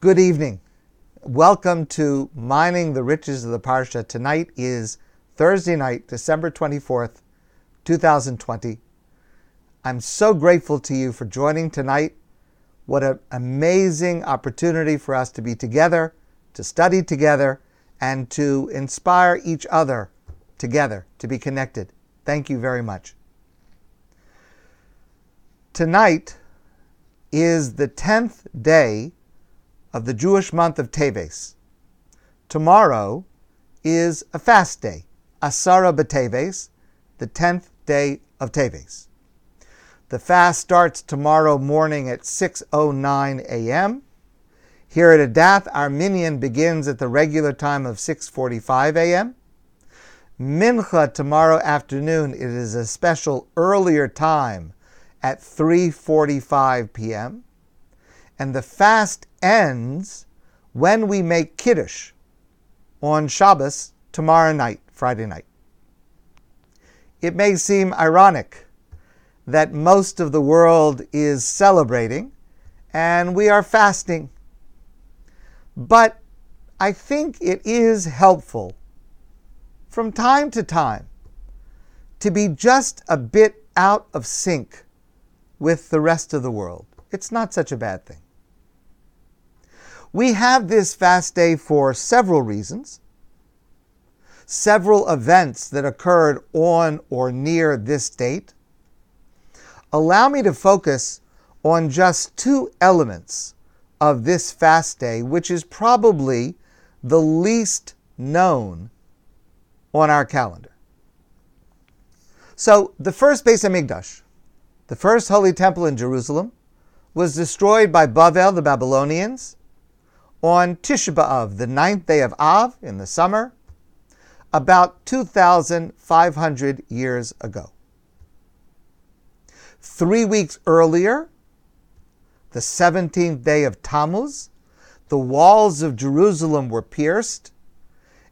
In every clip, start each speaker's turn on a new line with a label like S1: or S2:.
S1: Good evening. Welcome to Mining the Riches of the Parsha. Tonight is Thursday night, December 24th, 2020. I'm so grateful to you for joining tonight. What an amazing opportunity for us to be together, to study together, and to inspire each other together, to be connected. Thank you very much. Tonight is the 10th day of the Jewish month of Teves. Tomorrow is a fast day, Asara B'Teves, the 10th day of Teves. The fast starts tomorrow morning at 6.09 a.m. Here at Adath, our minyan begins at the regular time of 6.45 a.m. Mincha tomorrow afternoon, it is a special earlier time at 3.45 p.m and the fast ends when we make Kiddush on Shabbos tomorrow night, Friday night. It may seem ironic that most of the world is celebrating and we are fasting. But I think it is helpful from time to time to be just a bit out of sync with the rest of the world. It's not such a bad thing. We have this fast day for several reasons. Several events that occurred on or near this date. Allow me to focus on just two elements of this fast day, which is probably the least known on our calendar. So, the first Beis Hamikdash, the first holy temple in Jerusalem, was destroyed by Bavel, the Babylonians, on Tisha B'Av, the ninth day of Av in the summer, about 2,500 years ago. Three weeks earlier, the 17th day of Tammuz, the walls of Jerusalem were pierced,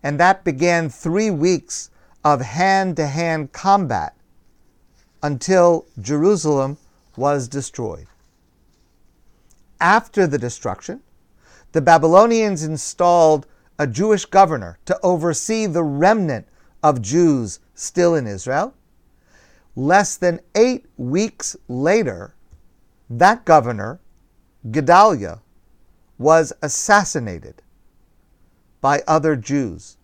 S1: and that began three weeks of hand to hand combat until Jerusalem was destroyed. After the destruction, the Babylonians installed a Jewish governor to oversee the remnant of Jews still in Israel. Less than eight weeks later, that governor, Gedaliah, was assassinated by other Jews.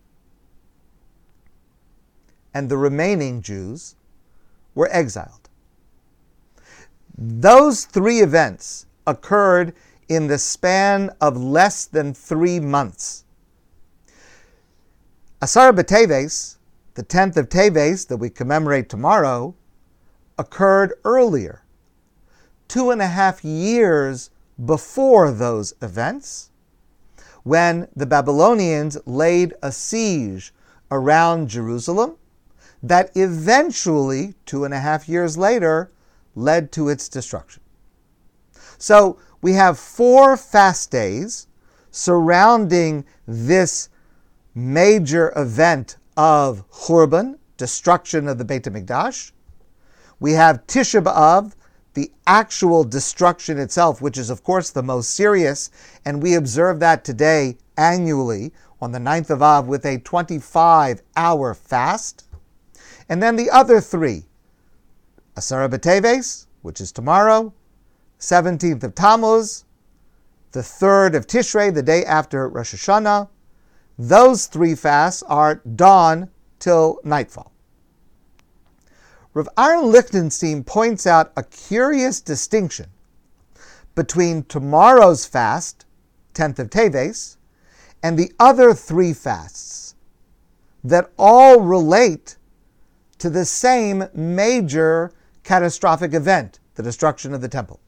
S1: And the remaining Jews were exiled. Those three events occurred in the span of less than three months. Asar B'Teves, the 10th of Teves that we commemorate tomorrow, occurred earlier, two and a half years before those events, when the Babylonians laid a siege around Jerusalem that eventually, two and a half years later, led to its destruction. So we have four fast days surrounding this major event of Churban, destruction of the Beit HaMikdash. We have Tisha B'Av, the actual destruction itself, which is, of course, the most serious, and we observe that today annually on the 9th of Av with a 25 hour fast. And then the other three, Asara B'Teves, which is tomorrow, 17th of Tammuz, the 3rd of Tishrei, the day after Rosh Hashanah. Those three fasts are dawn till nightfall. Rav Aaron Lichtenstein points out a curious distinction between tomorrow's fast, 10th of Teves, and the other three fasts that all relate to the same major catastrophic event, the destruction of the temple.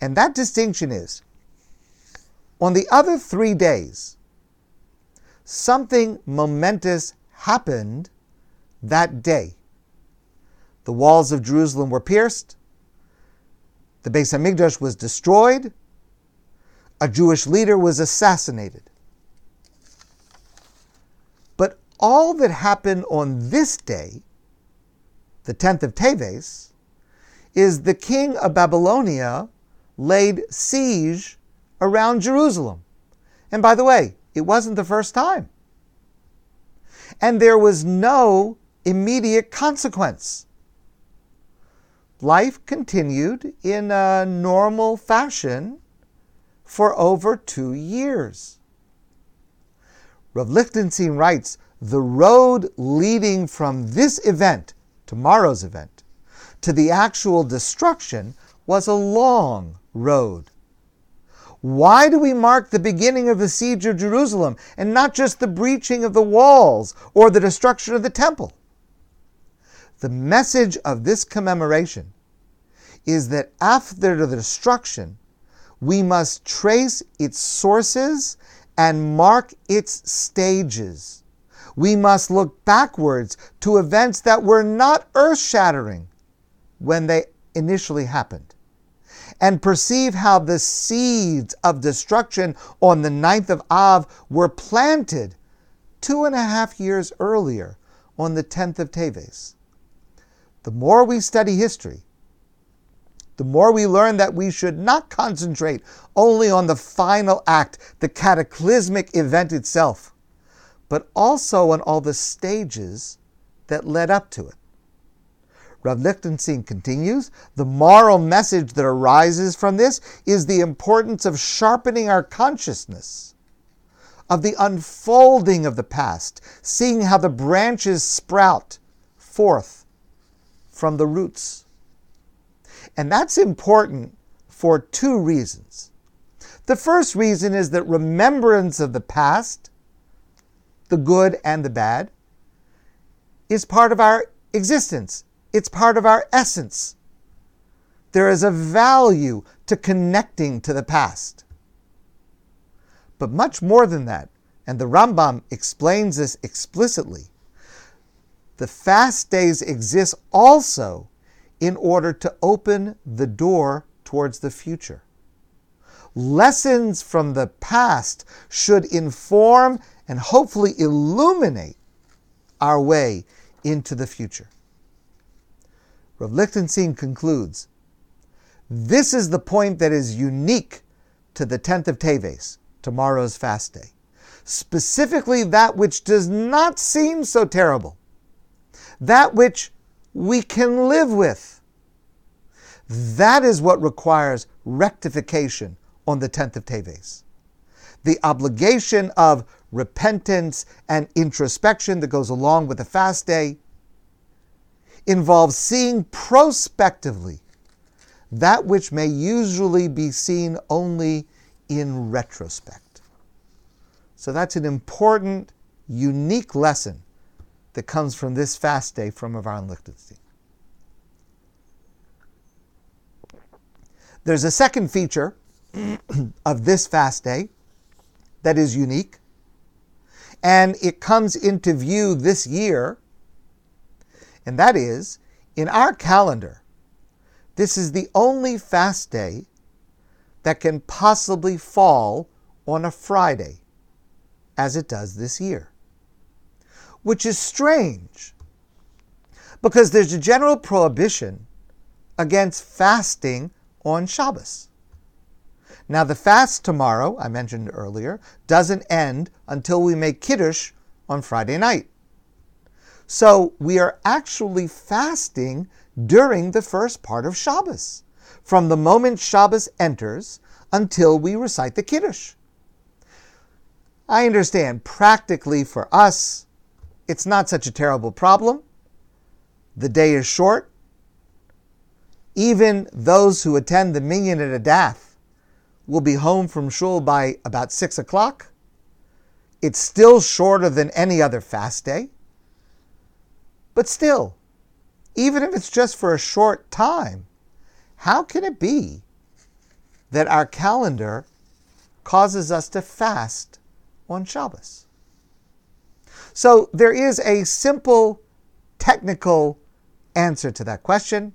S1: And that distinction is on the other three days, something momentous happened that day. The walls of Jerusalem were pierced, the Beis Hamikdash was destroyed, a Jewish leader was assassinated. But all that happened on this day, the 10th of Teves, is the king of Babylonia laid siege around Jerusalem. And by the way, it wasn't the first time. And there was no immediate consequence. Life continued in a normal fashion for over two years. Rav Lichtenstein writes the road leading from this event, tomorrow's event, to the actual destruction was a long road. Why do we mark the beginning of the siege of Jerusalem and not just the breaching of the walls or the destruction of the temple? The message of this commemoration is that after the destruction, we must trace its sources and mark its stages. We must look backwards to events that were not earth shattering when they initially happened and perceive how the seeds of destruction on the ninth of Av were planted two and a half years earlier on the 10th of Teves. The more we study history, the more we learn that we should not concentrate only on the final act, the cataclysmic event itself, but also on all the stages that led up to it. Rav Lichtenstein continues the moral message that arises from this is the importance of sharpening our consciousness, of the unfolding of the past, seeing how the branches sprout forth from the roots. And that's important for two reasons. The first reason is that remembrance of the past, the good and the bad, is part of our existence. It's part of our essence. There is a value to connecting to the past. But much more than that, and the Rambam explains this explicitly, the fast days exist also in order to open the door towards the future. Lessons from the past should inform and hopefully illuminate our way into the future. Rav Lichtenstein concludes this is the point that is unique to the 10th of Teves, tomorrow's fast day. Specifically, that which does not seem so terrible, that which we can live with. That is what requires rectification on the 10th of Teves. The obligation of repentance and introspection that goes along with the fast day involves seeing prospectively that which may usually be seen only in retrospect. So that's an important, unique lesson that comes from this fast day from Rav Aaron Lichtenstein. There's a second feature of this fast day that is unique, and it comes into view this year, and that is in our calendar, this is the only fast day that can possibly fall on a Friday, as it does this year which is strange because there's a general prohibition against fasting on Shabbos. Now, the fast tomorrow, I mentioned earlier, doesn't end until we make Kiddush on Friday night. So we are actually fasting during the first part of Shabbos, from the moment Shabbos enters until we recite the Kiddush. I understand practically for us, it's not such a terrible problem. The day is short. Even those who attend the minyan at Adath will be home from shul by about 6 o'clock. It's still shorter than any other fast day. But still, even if it's just for a short time, how can it be that our calendar causes us to fast on Shabbos? So there is a simple technical answer to that question.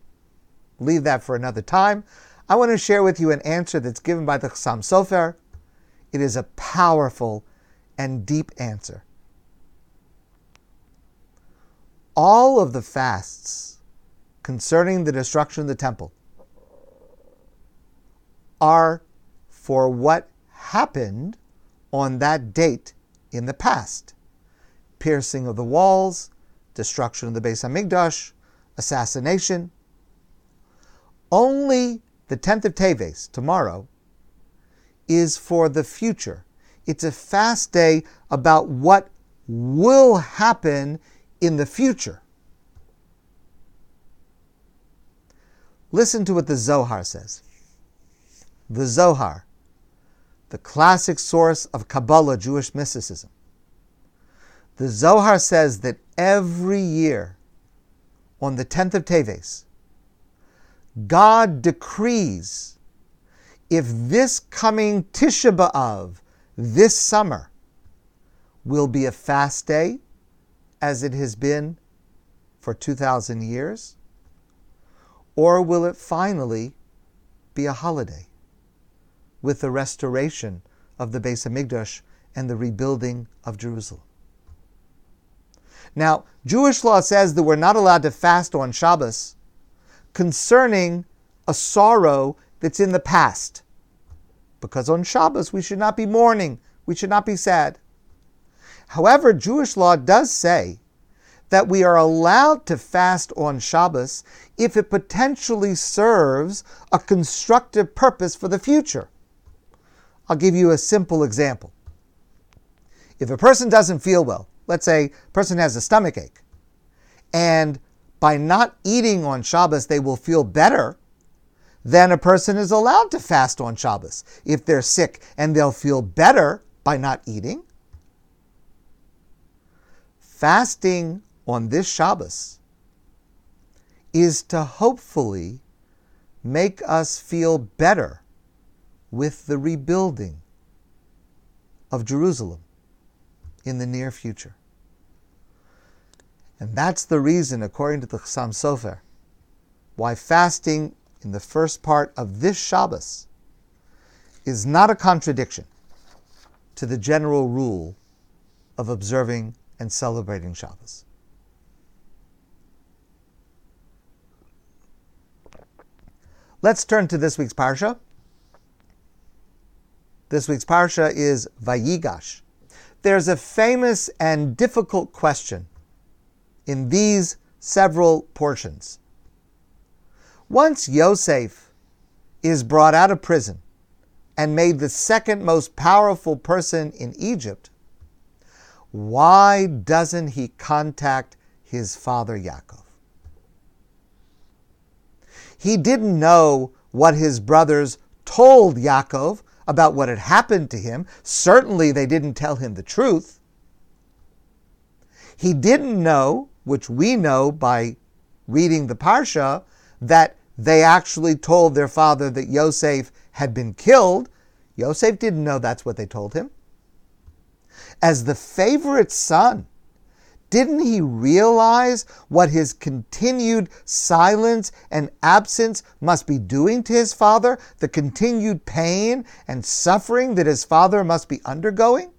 S1: Leave that for another time. I want to share with you an answer that's given by the Chassam Sofer. It is a powerful and deep answer. All of the fasts concerning the destruction of the temple are for what happened on that date in the past piercing of the walls, destruction of the Beis Hamikdash, assassination. Only the 10th of Teves, tomorrow, is for the future. It's a fast day about what will happen in the future. Listen to what the Zohar says. The Zohar, the classic source of Kabbalah, Jewish mysticism. The Zohar says that every year, on the 10th of Teves, God decrees if this coming Tisha B'Av, this summer, will be a fast day, as it has been for 2,000 years, or will it finally be a holiday with the restoration of the Beis Hamikdash and the rebuilding of Jerusalem? Now, Jewish law says that we're not allowed to fast on Shabbos concerning a sorrow that's in the past. Because on Shabbos we should not be mourning, we should not be sad. However, Jewish law does say that we are allowed to fast on Shabbos if it potentially serves a constructive purpose for the future. I'll give you a simple example. If a person doesn't feel well, let's say a person has a stomach ache, and by not eating on Shabbos they will feel better, then a person is allowed to fast on Shabbos if they're sick and they'll feel better by not eating. Fasting on this Shabbos is to hopefully make us feel better with the rebuilding of Jerusalem in the near future. And that's the reason, according to the Chassam Sofer, why fasting in the first part of this Shabbos is not a contradiction to the general rule of observing and celebrating Shabbos. Let's turn to this week's parsha. This week's parsha is Vayigash. There's a famous and difficult question in these several portions. Once Yosef is brought out of prison and made the second most powerful person in Egypt, why doesn't he contact his father Yaakov? He didn't know what his brothers told Yaakov about what had happened to him. Certainly, they didn't tell him the truth. He didn't know which we know by reading the Parsha, that they actually told their father that Yosef had been killed. Yosef didn't know that's what they told him. As the favorite son, didn't he realize what his continued silence and absence must be doing to his father? The continued pain and suffering that his father must be undergoing?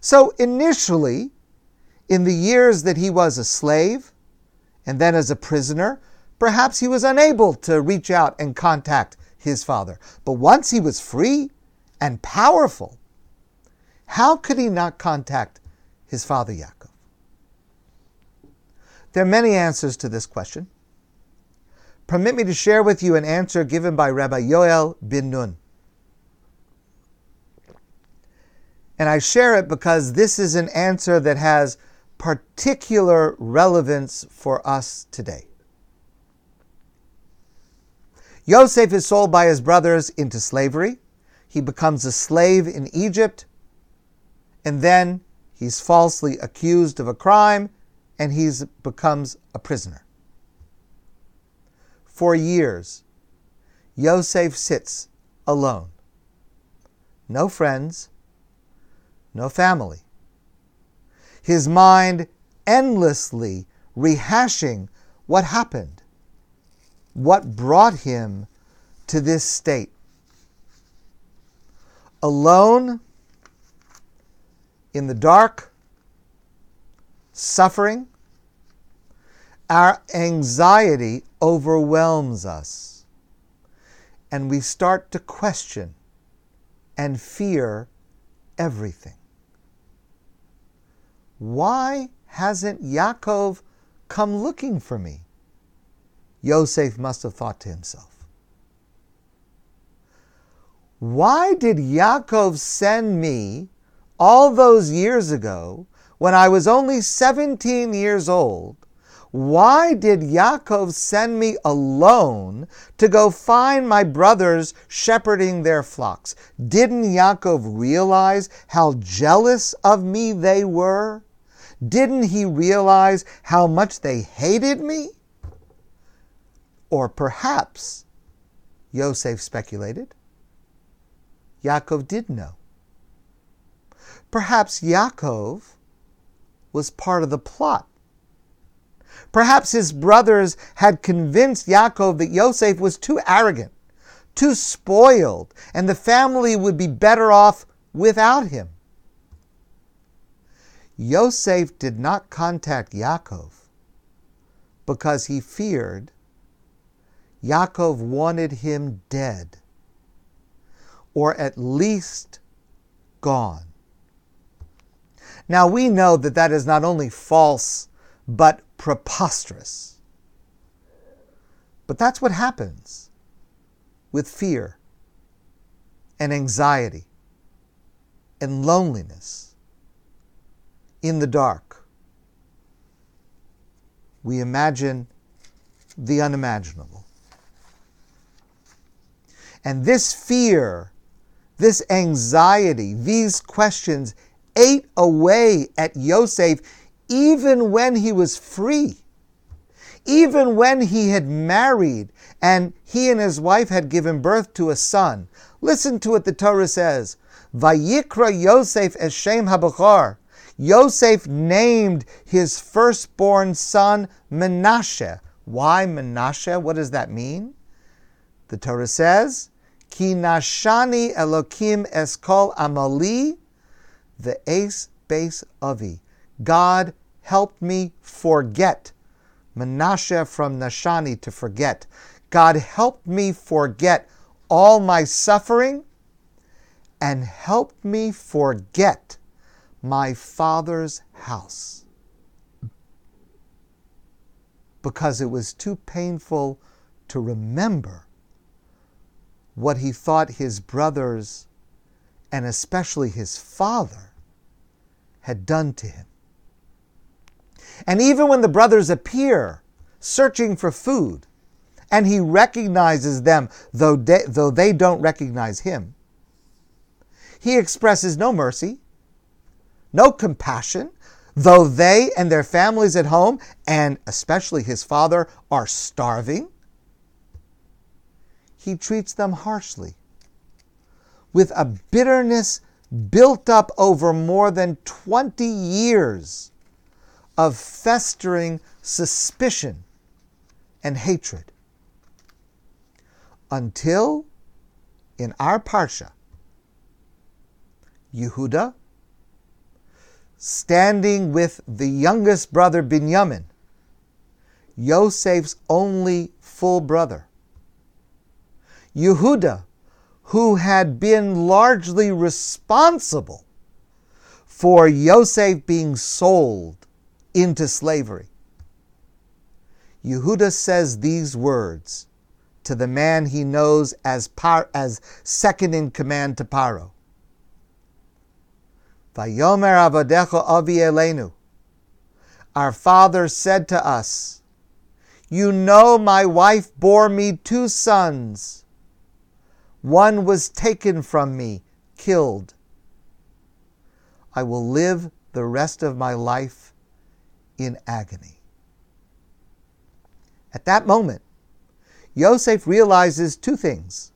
S1: So initially, in the years that he was a slave and then as a prisoner, perhaps he was unable to reach out and contact his father. But once he was free and powerful, how could he not contact his father Yaakov? There are many answers to this question. Permit me to share with you an answer given by Rabbi Yoel bin Nun. And I share it because this is an answer that has particular relevance for us today. Yosef is sold by his brothers into slavery. He becomes a slave in Egypt, and then he's falsely accused of a crime and he becomes a prisoner. For years, Yosef sits alone. No friends, no family his mind endlessly rehashing what happened, what brought him to this state. Alone, in the dark, suffering, our anxiety overwhelms us. And we start to question and fear everything. Why hasn't Yaakov come looking for me? Yosef must have thought to himself. Why did Yaakov send me all those years ago when I was only 17 years old? Why did Yaakov send me alone to go find my brothers shepherding their flocks? Didn't Yaakov realize how jealous of me they were? Didn't he realize how much they hated me? Or perhaps, Yosef speculated, Yaakov did know. Perhaps Yaakov was part of the plot. Perhaps his brothers had convinced Yaakov that Yosef was too arrogant, too spoiled, and the family would be better off without him. Yosef did not contact Yaakov because he feared Yaakov wanted him dead or at least gone. Now we know that that is not only false but preposterous. But that's what happens with fear and anxiety and loneliness in the dark. We imagine the unimaginable. And this fear, this anxiety, these questions ate away at Yosef even when he was free, even when he had married and he and his wife had given birth to a son. Listen to what the Torah says. Vayikra Yosef Eshem Habachar. Yosef named his firstborn son Menashe. Why Menashe? What does that mean? The Torah says, Ki nashani Elokim eskol amali, the ace base avi. God helped me forget. Menashe from Nashani, to forget. God helped me forget all my suffering and helped me forget my father's house because it was too painful to remember what he thought his brothers and especially his father had done to him. And even when the brothers appear searching for food, and he recognizes them, though they, though they don't recognize him, he expresses no mercy no compassion, though they and their families at home, and especially his father, are starving. He treats them harshly with a bitterness built up over more than 20 years of festering suspicion and hatred. Until in our Parsha, Yehuda standing with the youngest brother Binyamin, Yosef's only full brother. Yehuda, who had been largely responsible for Yosef being sold into slavery. Yehuda says these words to the man he knows as, par, as second in command to Paro. Vayomer avadecho avi elenu. Our father said to us, You know my wife bore me two sons. One was taken from me, killed. I will live the rest of my life in agony. At that moment, Yosef realizes two things.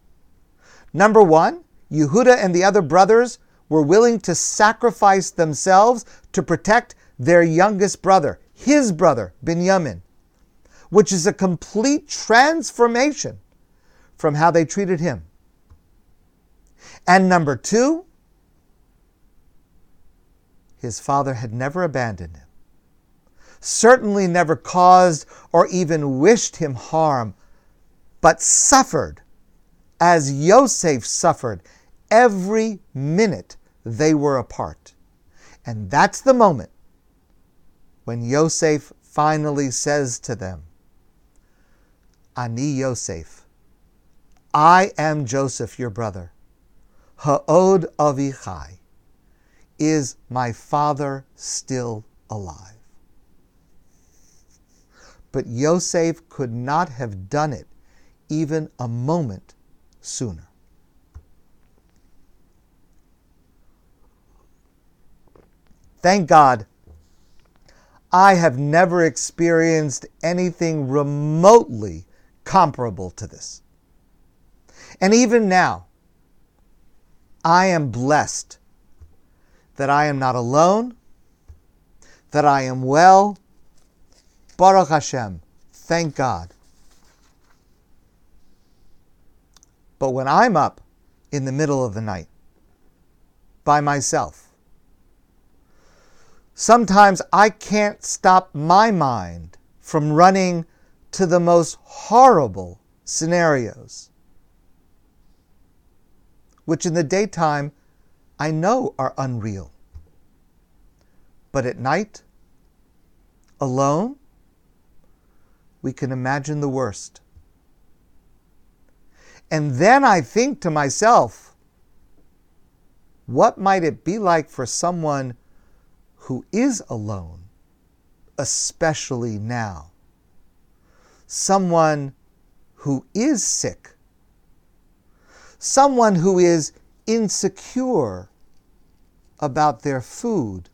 S1: Number one, Yehuda and the other brothers were willing to sacrifice themselves to protect their youngest brother, his brother, Binyamin, which is a complete transformation from how they treated him. And number two, his father had never abandoned him, certainly never caused or even wished him harm, but suffered as Yosef suffered every minute they were apart. And that's the moment when Yosef finally says to them, Ani Yosef, I am Joseph, your brother. Ha'od avichai. Is my father still alive? But Yosef could not have done it even a moment sooner. Thank God, I have never experienced anything remotely comparable to this. And even now, I am blessed that I am not alone, that I am well. Baruch Hashem, thank God. But when I'm up in the middle of the night by myself, sometimes I can't stop my mind from running to the most horrible scenarios, which in the daytime I know are unreal. But at night, alone, we can imagine the worst. And then I think to myself, what might it be like for someone who is alone, especially now? Someone who is sick, someone who is insecure about their food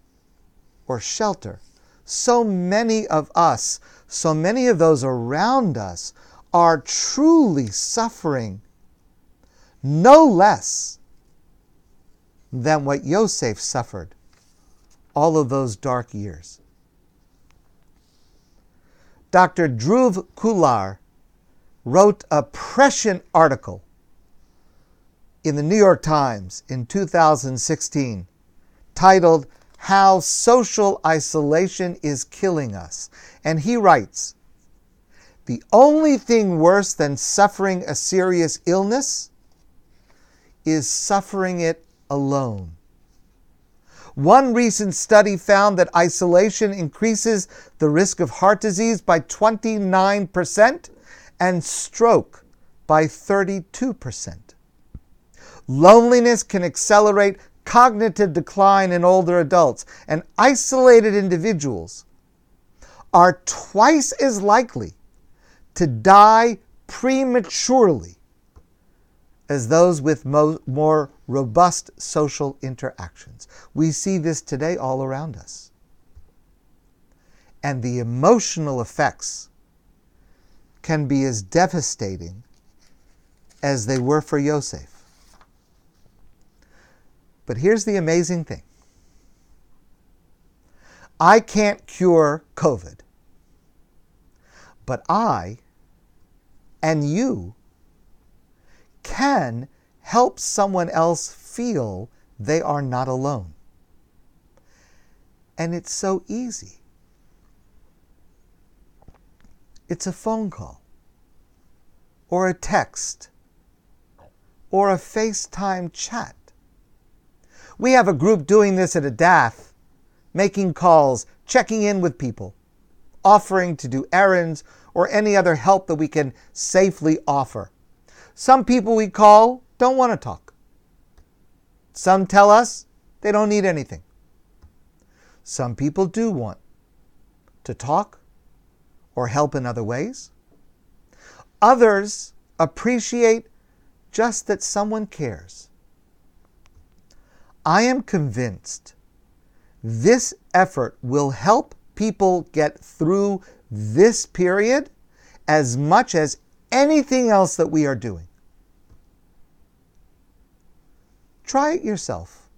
S1: or shelter. So many of us, so many of those around us are truly suffering no less than what Yosef suffered all of those dark years. Dr. Dhruv Khullar wrote a prescient article in the New York Times in 2016 titled How Social Isolation is Killing Us. And he writes The only thing worse than suffering a serious illness is suffering it alone. One recent study found that isolation increases the risk of heart disease by 29% and stroke by 32%. Loneliness can accelerate cognitive decline in older adults, and isolated individuals are twice as likely to die prematurely as those with mo- more robust social interactions. We see this today all around us. And the emotional effects can be as devastating as they were for Yosef. But here's the amazing thing I can't cure COVID, but I and you can help someone else feel they are not alone. And it's so easy. It's a phone call, or a text, or a FaceTime chat. We have a group doing this at Adath, making calls, checking in with people, offering to do errands, or any other help that we can safely offer. Some people we call don't want to talk. Some tell us they don't need anything. Some people do want to talk or help in other ways. Others appreciate just that someone cares. I am convinced this effort will help people get through this period as much as anything else that we are doing. Try it yourself.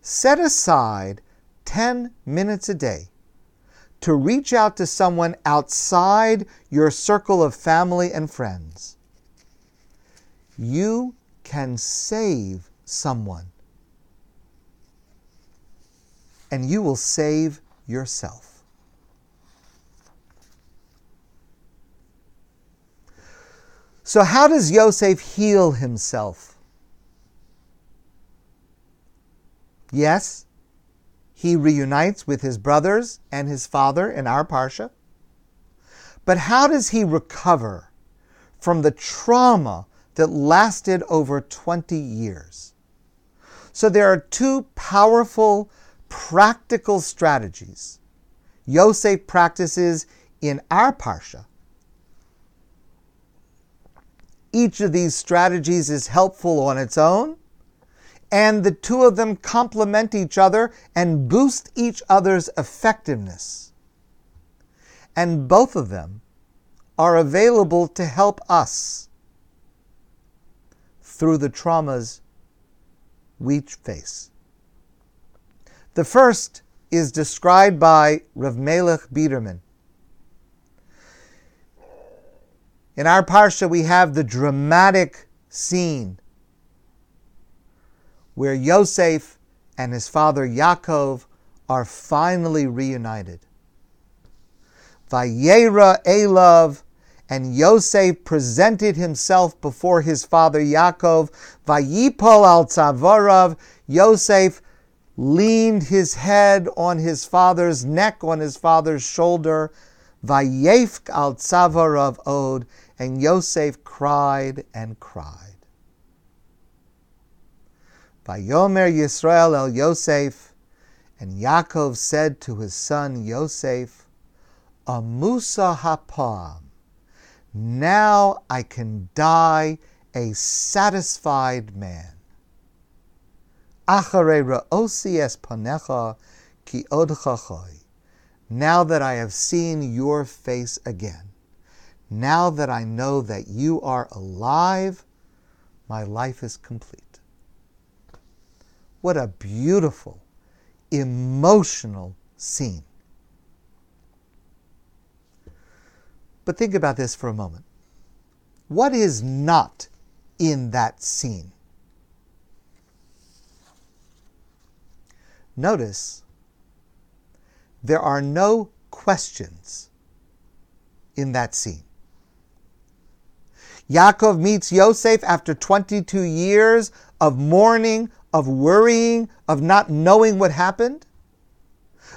S1: Set aside 10 minutes a day to reach out to someone outside your circle of family and friends. You can save someone, and you will save yourself. So, how does Yosef heal himself? Yes, he reunites with his brothers and his father in our Parsha. But how does he recover from the trauma that lasted over 20 years? So there are two powerful practical strategies Yosef practices in our Parsha. Each of these strategies is helpful on its own, and the two of them complement each other and boost each other's effectiveness and both of them are available to help us through the traumas we face. The first is described by Rav Melech Biderman. In our parsha, we have the dramatic scene where Yosef and his father Yaakov are finally reunited. Vayera Elav, and Yosef presented himself before his father Yaakov. Vayipol al tzavarav, Yosef leaned his head on his father's neck, on his father's shoulder. Vayefk al tzavarav od, and Yosef cried and cried. Vayomer Yisrael el Yosef, and Yaakov said to his son Yosef, a Musa Hapam. Now I can die a satisfied man. Achare ra'osi es panecha ki odchachoy. Now that I have seen your face again, now that I know that you are alive, my life is complete. What a beautiful, emotional scene. But think about this for a moment. What is not in that scene? Notice there are no questions in that scene. Yaakov meets Yosef after 22 years of mourning, of worrying, of not knowing what happened.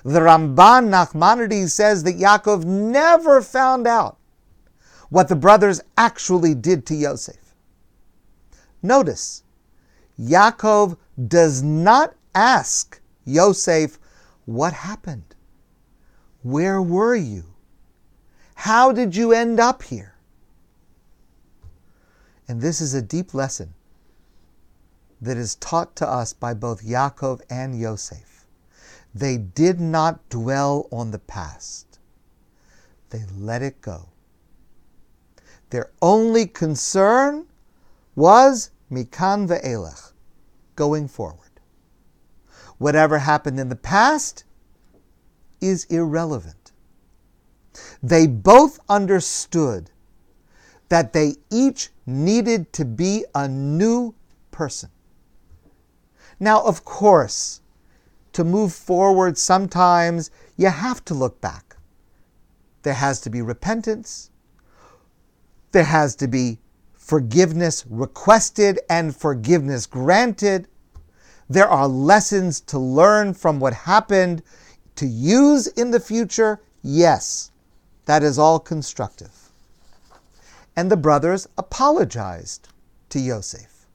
S1: The Ramban Nachmanides says that Yaakov never found out what the brothers actually did to Yosef. Notice, Yaakov does not ask Yosef, What happened? Where were you? How did you end up here? And this is a deep lesson that is taught to us by both Yaakov and Yosef. They did not dwell on the past, they let it go. Their only concern was Mikan ve'elech, going forward. Whatever happened in the past is irrelevant. They both understood that they each needed to be a new person. Now, of course, to move forward, sometimes you have to look back. There has to be repentance. There has to be forgiveness requested and forgiveness granted. There are lessons to learn from what happened to use in the future. Yes, that is all constructive. And the brothers apologized to Yosef.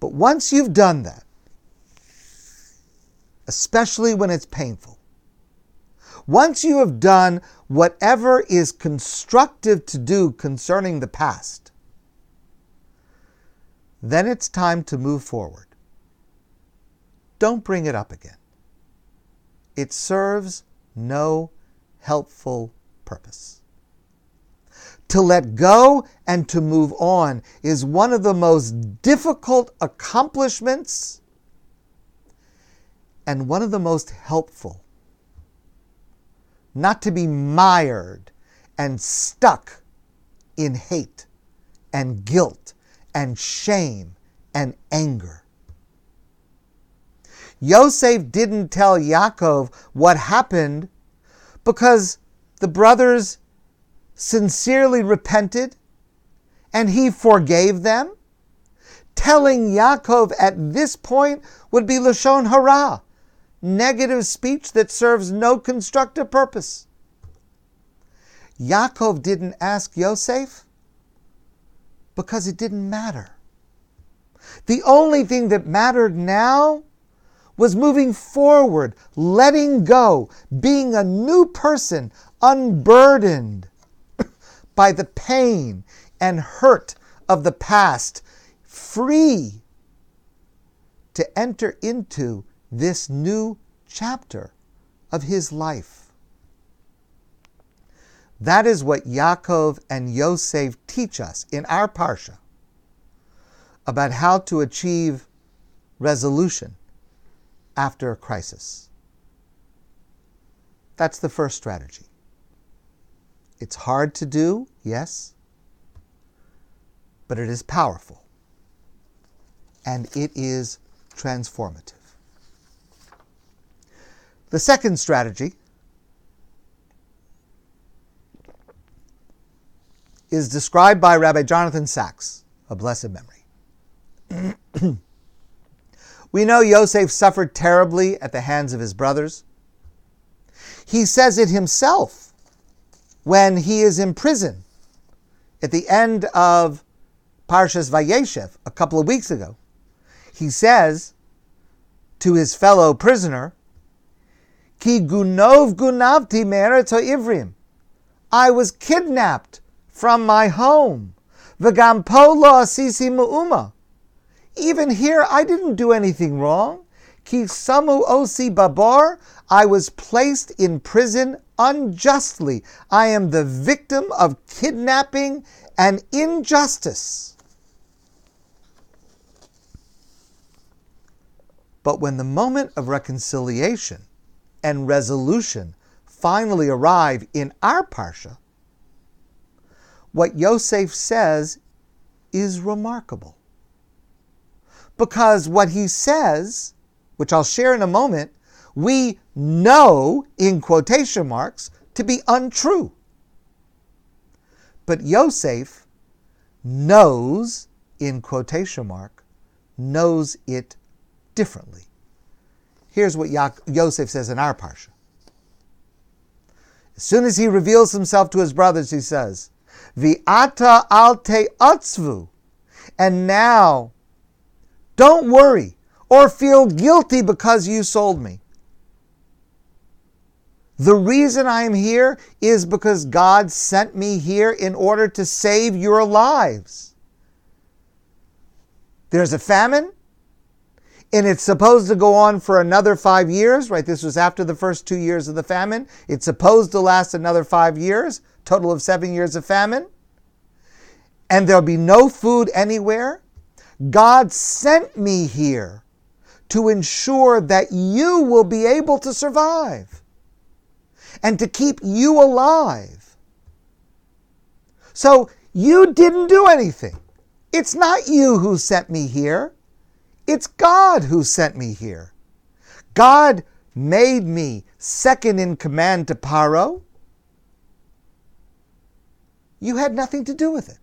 S1: But once you've done that, especially when it's painful. Once you have done whatever is constructive to do concerning the past, then it's time to move forward. Don't bring it up again. It serves no helpful purpose. To let go and to move on is one of the most difficult accomplishments and one of the most helpful. Not to be mired and stuck in hate and guilt and shame and anger. Yosef didn't tell Yaakov what happened because the brothers sincerely repented and he forgave them. Telling Yaakov at this point would be Lashon Hara, negative speech that serves no constructive purpose. Yaakov didn't ask Yosef because it didn't matter. The only thing that mattered now was moving forward, letting go, being a new person, unburdened by the pain and hurt of the past, free to enter into this new chapter of his life. That is what Yaakov and Yosef teach us in our Parsha about how to achieve resolution after a crisis. That's the first strategy. It's hard to do, yes, but it is powerful and it is transformative. The second strategy is described by Rabbi Jonathan Sacks, a blessed memory. we know Yosef suffered terribly at the hands of his brothers. He says it himself when he is in prison at the end of Parshas Vayeshev a couple of weeks ago. He says to his fellow prisoner, Ki gunov gunavti meretz ivrim. I was kidnapped from my home. V'gam po lo asisi mu'uma. Even here, I didn't do anything wrong. Ki samu osi babar. I was placed in prison unjustly. I am the victim of kidnapping and injustice. But when the moment of reconciliation and resolution finally arrive in our Parsha, what Yosef says is remarkable. Because what he says, which I'll share in a moment, we know, in quotation marks, to be untrue. But Yosef knows, in quotation mark, knows it differently. Here's what Yosef says in our parsha. As soon as he reveals himself to his brothers, he says, Vi'ata alte atzvu. And now, don't worry or feel guilty because you sold me. The reason I am here is because God sent me here in order to save your lives. There's a famine, and it's supposed to go on for another five years, right? This was after the first two years of the famine. It's supposed to last another five years, total of seven years of famine. And there'll be no food anywhere. God sent me here to ensure that you will be able to survive and to keep you alive. So you didn't do anything. It's not you who sent me here. It's God who sent me here. God made me second in command to Paro. You had nothing to do with it.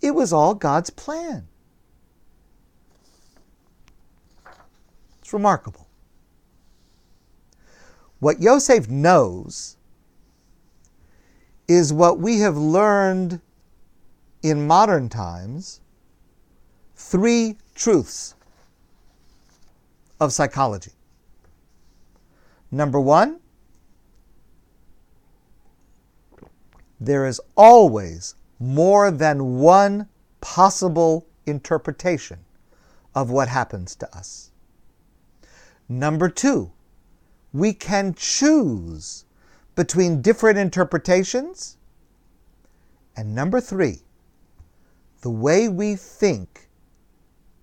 S1: It was all God's plan. It's remarkable. What Yosef knows is what we have learned in modern times three truths of psychology. Number one, there is always more than one possible interpretation of what happens to us. Number two, we can choose between different interpretations. And number three, the way we think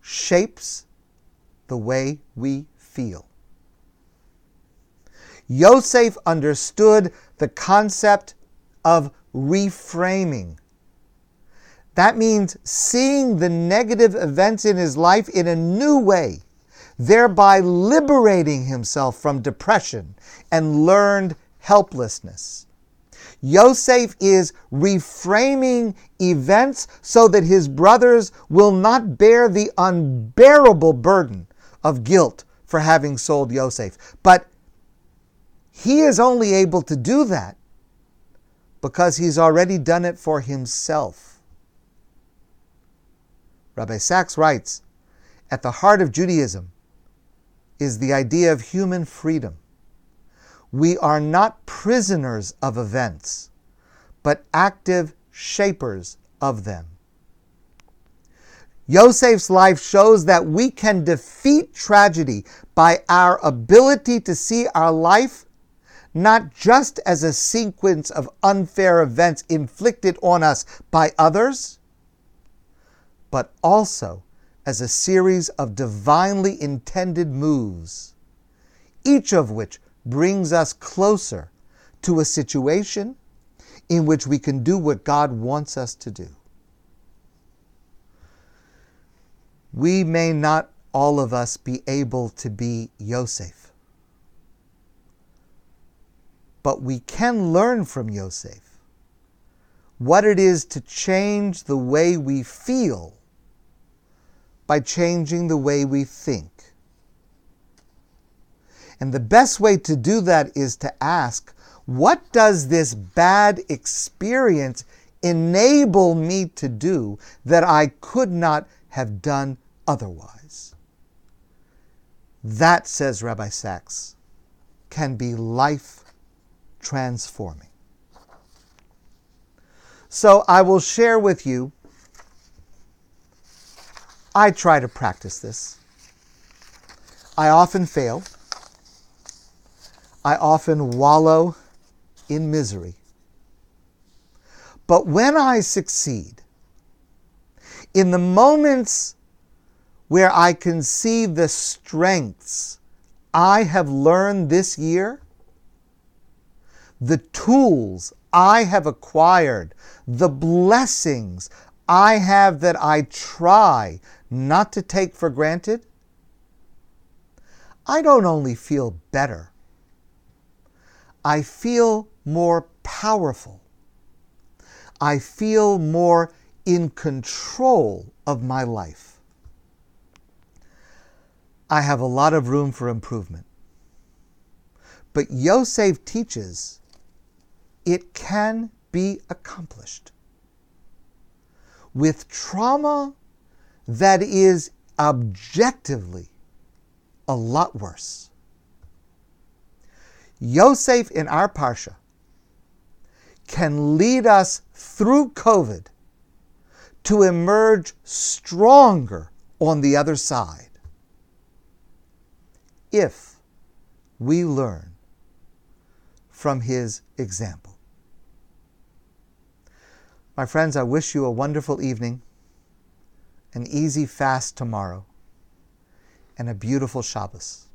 S1: shapes the way we feel. Yosef understood the concept of reframing. That means seeing the negative events in his life in a new way, thereby liberating himself from depression and learned helplessness. Yosef is reframing events so that his brothers will not bear the unbearable burden of guilt for having sold Yosef. But he is only able to do that because he's already done it for himself. Rabbi Sacks writes At the heart of Judaism is the idea of human freedom. We are not prisoners of events, but active shapers of them. Yosef's life shows that we can defeat tragedy by our ability to see our life not just as a sequence of unfair events inflicted on us by others, but also as a series of divinely intended moves, each of which brings us closer to a situation in which we can do what God wants us to do. We may not all of us be able to be Yosef, but we can learn from Yosef what it is to change the way we feel by changing the way we think. And the best way to do that is to ask, what does this bad experience enable me to do that I could not have done otherwise? That, says Rabbi Sacks, can be life transforming. So I will share with you. I try to practice this. I often fail. I often wallow in misery. But when I succeed, in the moments where I can see the strengths I have learned this year, the tools I have acquired, the blessings I have that I try not to take for granted, I don't only feel better, I feel more powerful. I feel more in control of my life. I have a lot of room for improvement. But Yosef teaches it can be accomplished. With trauma that is objectively a lot worse. Yosef in our Parsha can lead us through COVID to emerge stronger on the other side if we learn from his example. My friends, I wish you a wonderful evening, an easy fast tomorrow, and a beautiful Shabbos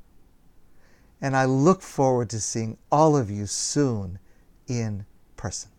S1: and I look forward to seeing all of you soon in person.